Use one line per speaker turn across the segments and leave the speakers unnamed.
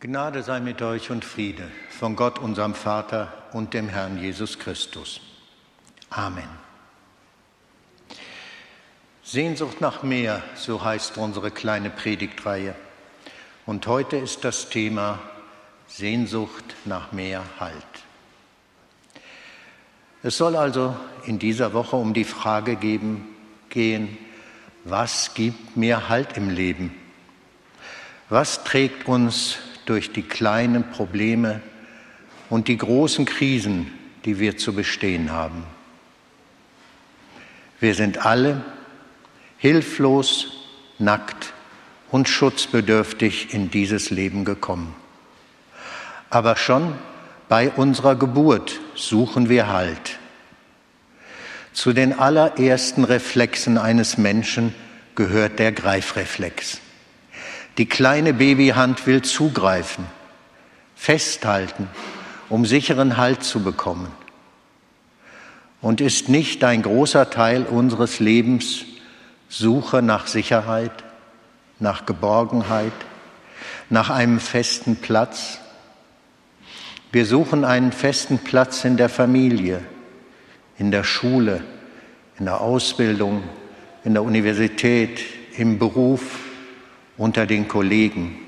Gnade sei mit euch und Friede von Gott, unserem Vater und dem Herrn Jesus Christus. Amen. Sehnsucht nach mehr, so heißt unsere kleine Predigtreihe. Und heute ist das Thema Sehnsucht nach mehr Halt. Es soll also in dieser Woche um die Frage geben, gehen, was gibt mir Halt im Leben? Was trägt uns durch die kleinen Probleme und die großen Krisen, die wir zu bestehen haben? Wir sind alle hilflos, nackt und schutzbedürftig in dieses Leben gekommen. Aber schon bei unserer Geburt suchen wir Halt. Zu den allerersten Reflexen eines Menschen gehört der Greifreflex. Die kleine Babyhand will zugreifen, festhalten, um sicheren Halt zu bekommen. Und ist nicht ein großer Teil unseres Lebens Suche nach Sicherheit, nach Geborgenheit, nach einem festen Platz? Wir suchen einen festen Platz in der Familie, in der Schule, in der Ausbildung, in der Universität, im Beruf, unter den Kollegen.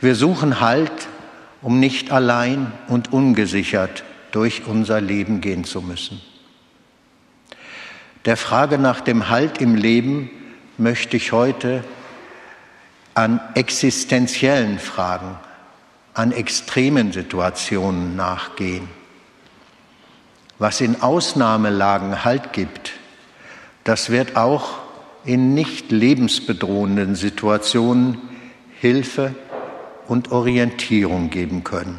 Wir suchen Halt, um nicht allein und ungesichert durch unser Leben gehen zu müssen. Der Frage nach dem Halt im Leben möchte ich heute an existenziellen Fragen, an extremen Situationen nachgehen. Was in Ausnahmelagen Halt gibt, das wird auch in nicht lebensbedrohenden Situationen Hilfe und Orientierung geben können.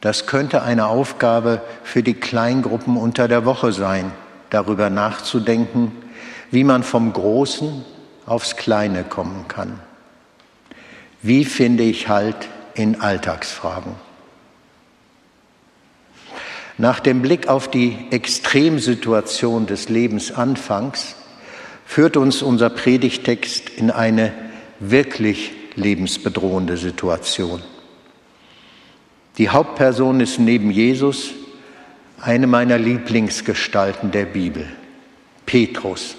Das könnte eine Aufgabe für die Kleingruppen unter der Woche sein, darüber nachzudenken, wie man vom Großen aufs Kleine kommen kann. Wie finde ich Halt in Alltagsfragen? Nach dem Blick auf die Extremsituation des Lebensanfangs führt uns unser Predigtext in eine wirklich lebensbedrohende Situation. Die Hauptperson ist neben Jesus eine meiner Lieblingsgestalten der Bibel, Petrus.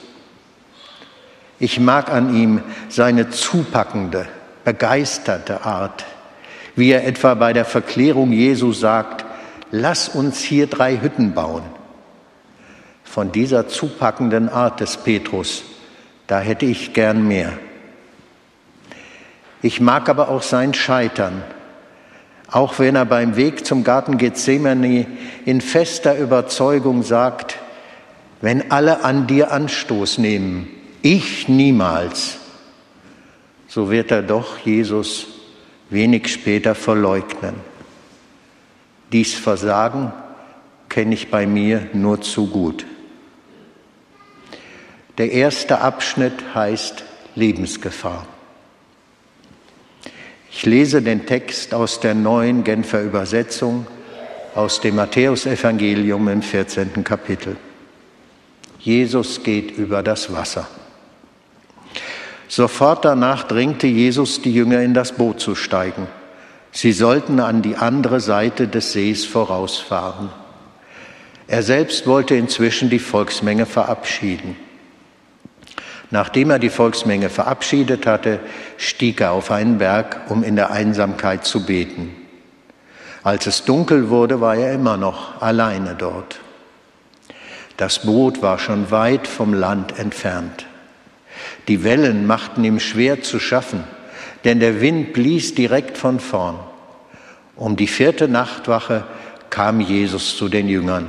Ich mag an ihm seine zupackende, begeisterte Art, wie er etwa bei der Verklärung Jesu sagt, lass uns hier drei Hütten bauen. Von dieser zupackenden Art des Petrus, da hätte ich gern mehr. Ich mag aber auch sein Scheitern, auch wenn er beim Weg zum Garten Gethsemane in fester Überzeugung sagt, wenn alle an dir Anstoß nehmen, ich niemals, so wird er doch Jesus wenig später verleugnen. Dies Versagen kenne ich bei mir nur zu gut. Der erste Abschnitt heißt Lebensgefahr. Ich lese den Text aus der neuen Genfer Übersetzung aus dem Matthäusevangelium im 14. Kapitel. Jesus geht über das Wasser. Sofort danach drängte Jesus die Jünger in das Boot zu steigen Sie sollten an die andere Seite des Sees vorausfahren. Er selbst wollte inzwischen die Volksmenge verabschieden. Nachdem er die Volksmenge verabschiedet hatte, stieg er auf einen Berg, um in der Einsamkeit zu beten. Als es dunkel wurde, war er immer noch alleine dort. Das Boot war schon weit vom Land entfernt. Die Wellen machten ihm schwer zu schaffen denn der Wind blies direkt von vorn. Um die vierte Nachtwache kam Jesus zu den Jüngern.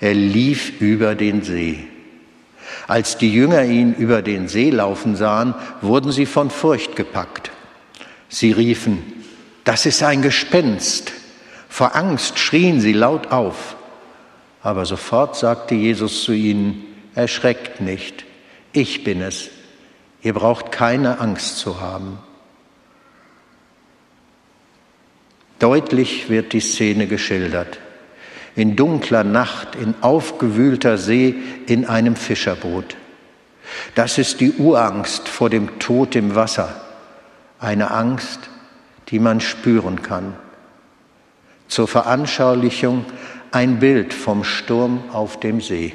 Er lief über den See. Als die Jünger ihn über den See laufen sahen, wurden sie von Furcht gepackt. Sie riefen, das ist ein Gespenst. Vor Angst schrien sie laut auf. Aber sofort sagte Jesus zu ihnen, erschreckt nicht, ich bin es. Ihr braucht keine Angst zu haben. Deutlich wird die Szene geschildert. In dunkler Nacht, in aufgewühlter See, in einem Fischerboot. Das ist die Urangst vor dem Tod im Wasser. eine Angst, die man spüren kann. Zur Veranschaulichung ein Bild vom Sturm auf dem See.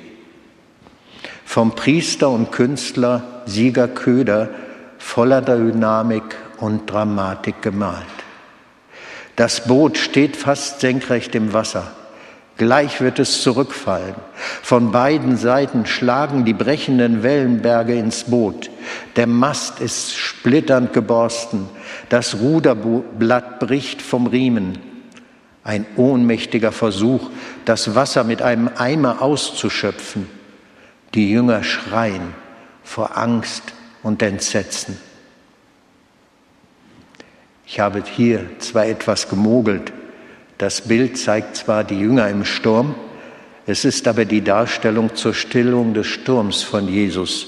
Vom Priester und Künstler Sieger Köder voller Dynamik und Dramatik gemalt. Das Boot steht fast senkrecht im Wasser. Gleich wird es zurückfallen. Von beiden Seiten schlagen die brechenden Wellenberge ins Boot. Der Mast ist splitternd geborsten. Das Ruderblatt bricht vom Riemen. Ein ohnmächtiger Versuch, das Wasser mit einem Eimer auszuschöpfen. Die Jünger schreien vor Angst und Entsetzen. Ich habe hier zwar etwas gemogelt, das Bild zeigt zwar die Jünger im Sturm, es ist aber die Darstellung zur Stillung des Sturms von Jesus.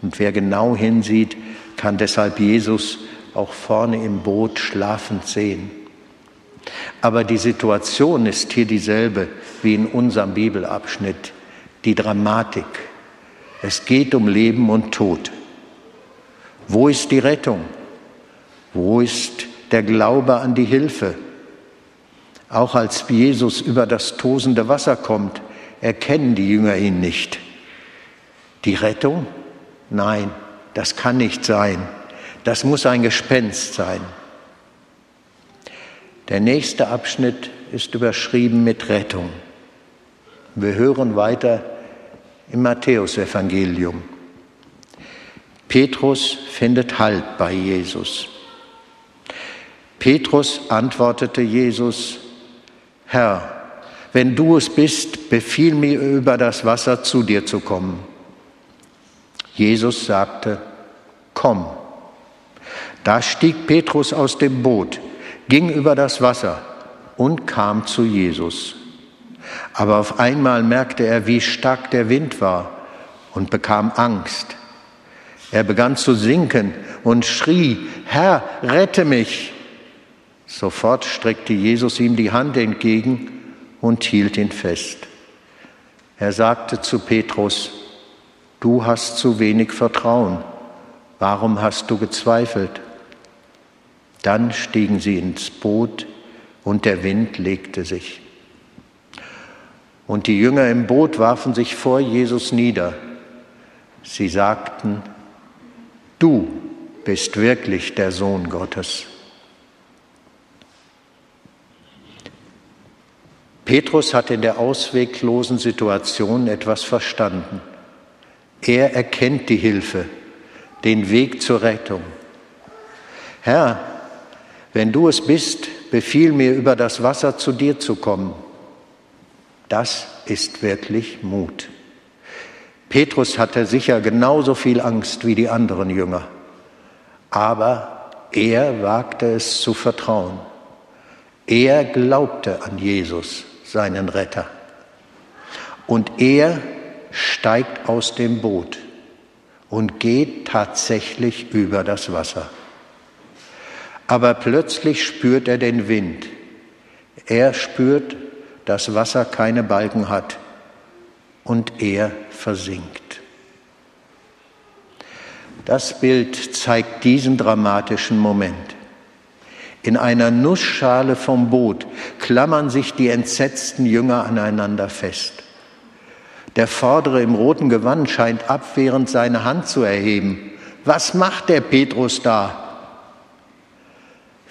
Und wer genau hinsieht, kann deshalb Jesus auch vorne im Boot schlafend sehen. Aber die Situation ist hier dieselbe wie in unserem Bibelabschnitt, die Dramatik. Es geht um Leben und Tod. Wo ist die Rettung? Wo ist der Glaube an die Hilfe? Auch als Jesus über das tosende Wasser kommt, erkennen die Jünger ihn nicht. Die Rettung? Nein, das kann nicht sein. Das muss ein Gespenst sein. Der nächste Abschnitt ist überschrieben mit Rettung. Wir hören weiter im Matthäusevangelium. Petrus findet Halt bei Jesus. Petrus antwortete Jesus, Herr, wenn du es bist, befiehl mir über das Wasser zu dir zu kommen. Jesus sagte, komm. Da stieg Petrus aus dem Boot, ging über das Wasser und kam zu Jesus. Aber auf einmal merkte er, wie stark der Wind war und bekam Angst. Er begann zu sinken und schrie, Herr, rette mich. Sofort streckte Jesus ihm die Hand entgegen und hielt ihn fest. Er sagte zu Petrus, du hast zu wenig Vertrauen, warum hast du gezweifelt? Dann stiegen sie ins Boot und der Wind legte sich. Und die Jünger im Boot warfen sich vor Jesus nieder. Sie sagten, du bist wirklich der Sohn Gottes. Petrus hat in der ausweglosen Situation etwas verstanden. Er erkennt die Hilfe, den Weg zur Rettung. Herr, wenn du es bist, befiehl mir, über das Wasser zu dir zu kommen. Das ist wirklich Mut. Petrus hatte sicher genauso viel Angst wie die anderen Jünger, aber er wagte es zu vertrauen. Er glaubte an Jesus seinen Retter. Und er steigt aus dem Boot und geht tatsächlich über das Wasser. Aber plötzlich spürt er den Wind. Er spürt, dass Wasser keine Balken hat und er versinkt. Das Bild zeigt diesen dramatischen Moment. In einer Nussschale vom Boot klammern sich die entsetzten Jünger aneinander fest. Der Vordere im roten Gewand scheint abwehrend seine Hand zu erheben. Was macht der Petrus da?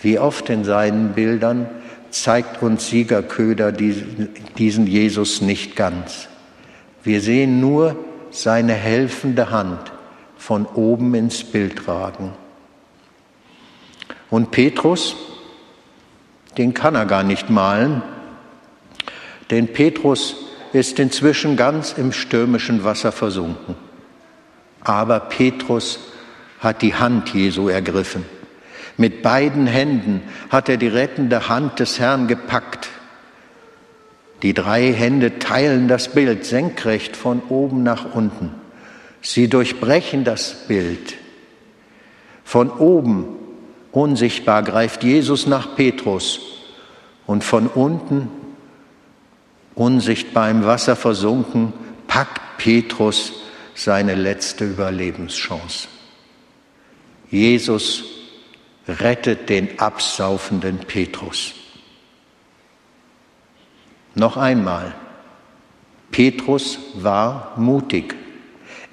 Wie oft in seinen Bildern zeigt uns Siegerköder diesen Jesus nicht ganz. Wir sehen nur seine helfende Hand von oben ins Bild ragen. Und Petrus, den kann er gar nicht malen, denn Petrus ist inzwischen ganz im stürmischen Wasser versunken. Aber Petrus hat die Hand Jesu ergriffen. Mit beiden Händen hat er die rettende Hand des Herrn gepackt. Die drei Hände teilen das Bild senkrecht von oben nach unten. Sie durchbrechen das Bild. Von oben Unsichtbar greift Jesus nach Petrus und von unten, unsichtbar im Wasser versunken, packt Petrus seine letzte Überlebenschance. Jesus rettet den absaufenden Petrus. Noch einmal, Petrus war mutig.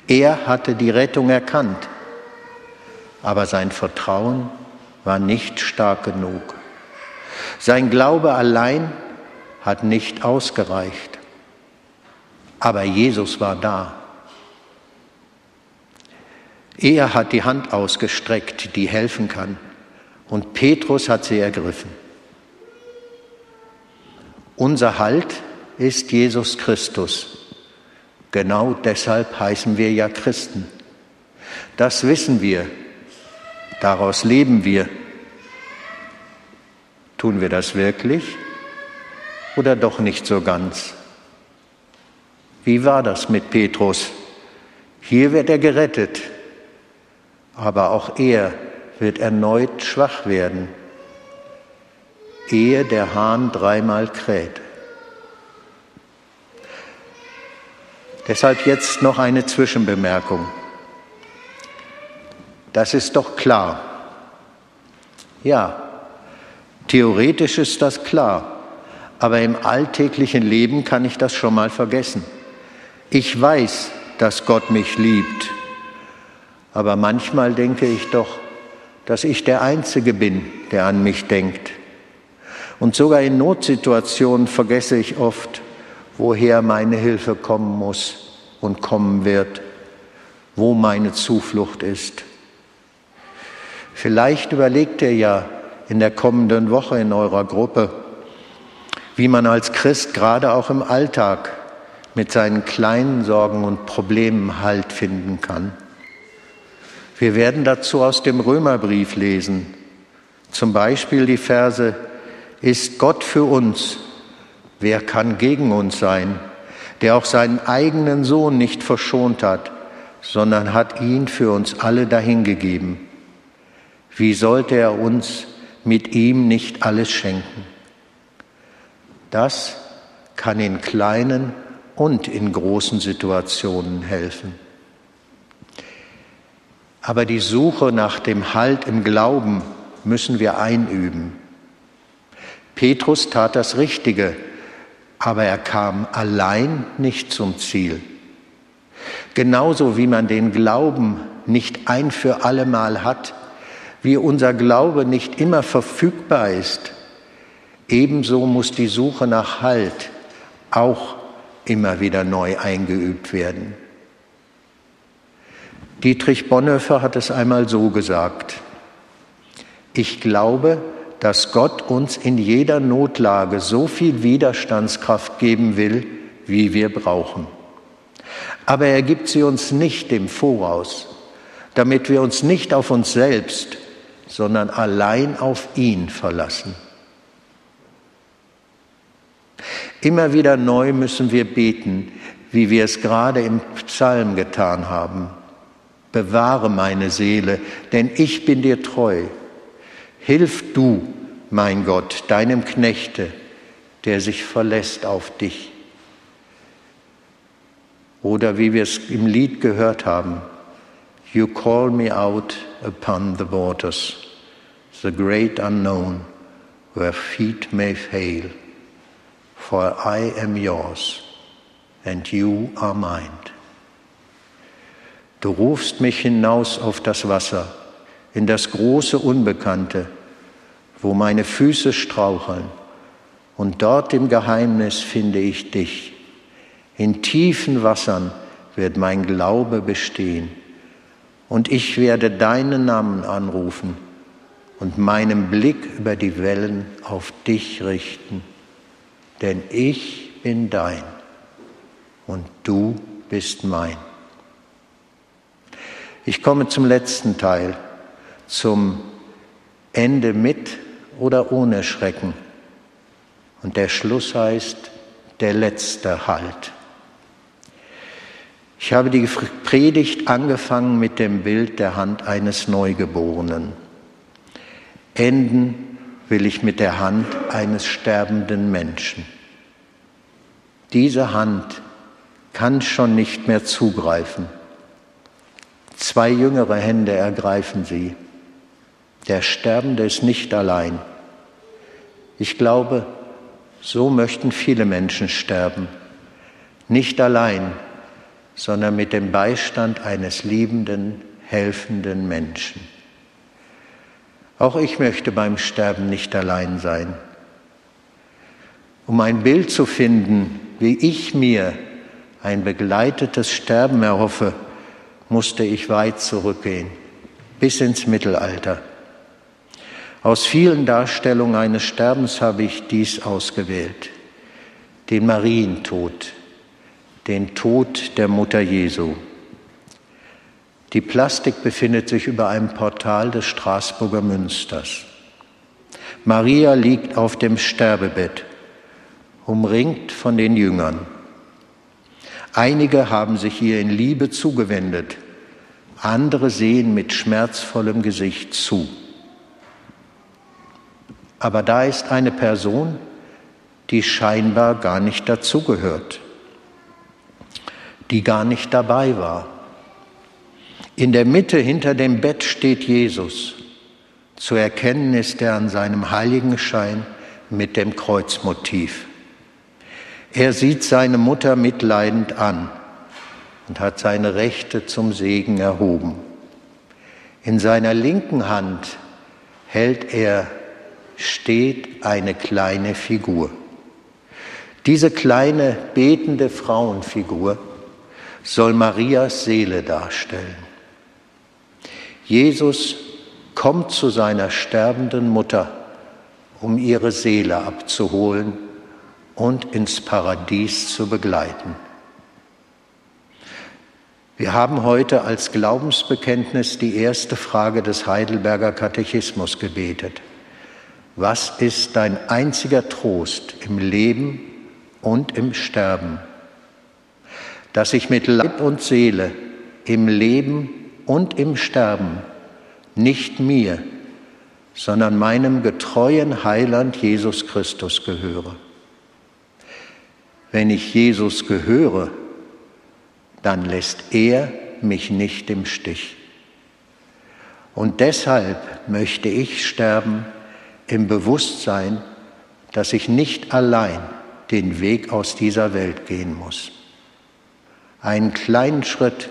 Er hatte die Rettung erkannt, aber sein Vertrauen war nicht stark genug. Sein Glaube allein hat nicht ausgereicht, aber Jesus war da. Er hat die Hand ausgestreckt, die helfen kann, und Petrus hat sie ergriffen. Unser Halt ist Jesus Christus. Genau deshalb heißen wir ja Christen. Das wissen wir, daraus leben wir. Tun wir das wirklich oder doch nicht so ganz? Wie war das mit Petrus? Hier wird er gerettet, aber auch er wird erneut schwach werden, ehe der Hahn dreimal kräht. Deshalb jetzt noch eine Zwischenbemerkung. Das ist doch klar. Ja, theoretisch ist das klar, aber im alltäglichen Leben kann ich das schon mal vergessen. Ich weiß, dass Gott mich liebt, aber manchmal denke ich doch, dass ich der Einzige bin, der an mich denkt. Und sogar in Notsituationen vergesse ich oft, woher meine Hilfe kommen muss und kommen wird, wo meine Zuflucht ist. Vielleicht überlegt ihr ja in der kommenden Woche in eurer Gruppe, wie man als Christ gerade auch im Alltag mit seinen kleinen Sorgen und Problemen Halt finden kann. Wir werden dazu aus dem Römerbrief lesen, zum Beispiel die Verse, ist Gott für uns, Wer kann gegen uns sein, der auch seinen eigenen Sohn nicht verschont hat, sondern hat ihn für uns alle dahingegeben? Wie sollte er uns mit ihm nicht alles schenken? Das kann in kleinen und in großen Situationen helfen. Aber die Suche nach dem Halt im Glauben müssen wir einüben. Petrus tat das Richtige, aber er kam allein nicht zum Ziel. Genauso wie man den Glauben nicht ein für allemal hat, wie unser Glaube nicht immer verfügbar ist, ebenso muss die Suche nach Halt auch immer wieder neu eingeübt werden. Dietrich Bonhoeffer hat es einmal so gesagt, ich glaube, dass Gott uns in jeder Notlage so viel Widerstandskraft geben will, wie wir brauchen. Aber er gibt sie uns nicht im Voraus, damit wir uns nicht auf uns selbst, sondern allein auf ihn verlassen. Immer wieder neu müssen wir beten, wie wir es gerade im Psalm getan haben. Bewahre meine Seele, denn ich bin dir treu. Hilf du, mein Gott, deinem Knechte, der sich verlässt auf dich. Oder wie wir es im Lied gehört haben, You call me out upon the waters, the great unknown, where feet may fail, for I am yours and you are mine. Du rufst mich hinaus auf das Wasser, in das große Unbekannte, wo meine Füße straucheln, und dort im Geheimnis finde ich dich. In tiefen Wassern wird mein Glaube bestehen, und ich werde deinen Namen anrufen und meinen Blick über die Wellen auf dich richten, denn ich bin dein und du bist mein. Ich komme zum letzten Teil, zum Ende mit oder ohne Schrecken. Und der Schluss heißt der letzte Halt. Ich habe die Predigt angefangen mit dem Bild der Hand eines Neugeborenen. Enden will ich mit der Hand eines sterbenden Menschen. Diese Hand kann schon nicht mehr zugreifen. Zwei jüngere Hände ergreifen sie. Der Sterbende ist nicht allein. Ich glaube, so möchten viele Menschen sterben. Nicht allein, sondern mit dem Beistand eines liebenden, helfenden Menschen. Auch ich möchte beim Sterben nicht allein sein. Um ein Bild zu finden, wie ich mir ein begleitetes Sterben erhoffe, musste ich weit zurückgehen, bis ins Mittelalter. Aus vielen Darstellungen eines Sterbens habe ich dies ausgewählt. Den Marientod, den Tod der Mutter Jesu. Die Plastik befindet sich über einem Portal des Straßburger Münsters. Maria liegt auf dem Sterbebett, umringt von den Jüngern. Einige haben sich ihr in Liebe zugewendet, andere sehen mit schmerzvollem Gesicht zu. Aber da ist eine Person, die scheinbar gar nicht dazugehört, die gar nicht dabei war. In der Mitte hinter dem Bett steht Jesus. Zu erkennen ist er an seinem Heiligenschein mit dem Kreuzmotiv. Er sieht seine Mutter mitleidend an und hat seine Rechte zum Segen erhoben. In seiner linken Hand hält er steht eine kleine Figur. Diese kleine betende Frauenfigur soll Marias Seele darstellen. Jesus kommt zu seiner sterbenden Mutter, um ihre Seele abzuholen und ins Paradies zu begleiten. Wir haben heute als Glaubensbekenntnis die erste Frage des Heidelberger Katechismus gebetet. Was ist dein einziger Trost im Leben und im Sterben? Dass ich mit Leib und Seele im Leben und im Sterben nicht mir, sondern meinem getreuen Heiland Jesus Christus gehöre. Wenn ich Jesus gehöre, dann lässt er mich nicht im Stich. Und deshalb möchte ich sterben im Bewusstsein, dass ich nicht allein den Weg aus dieser Welt gehen muss. Einen kleinen Schritt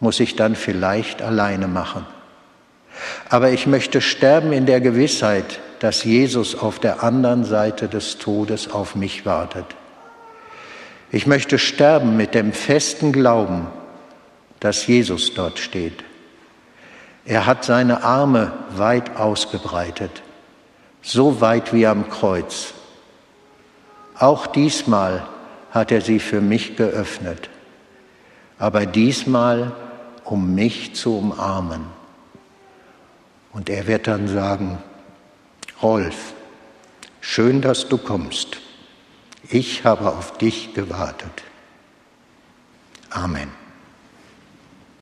muss ich dann vielleicht alleine machen. Aber ich möchte sterben in der Gewissheit, dass Jesus auf der anderen Seite des Todes auf mich wartet. Ich möchte sterben mit dem festen Glauben, dass Jesus dort steht. Er hat seine Arme weit ausgebreitet so weit wie am Kreuz. Auch diesmal hat er sie für mich geöffnet, aber diesmal, um mich zu umarmen. Und er wird dann sagen, Rolf, schön, dass du kommst. Ich habe auf dich gewartet. Amen.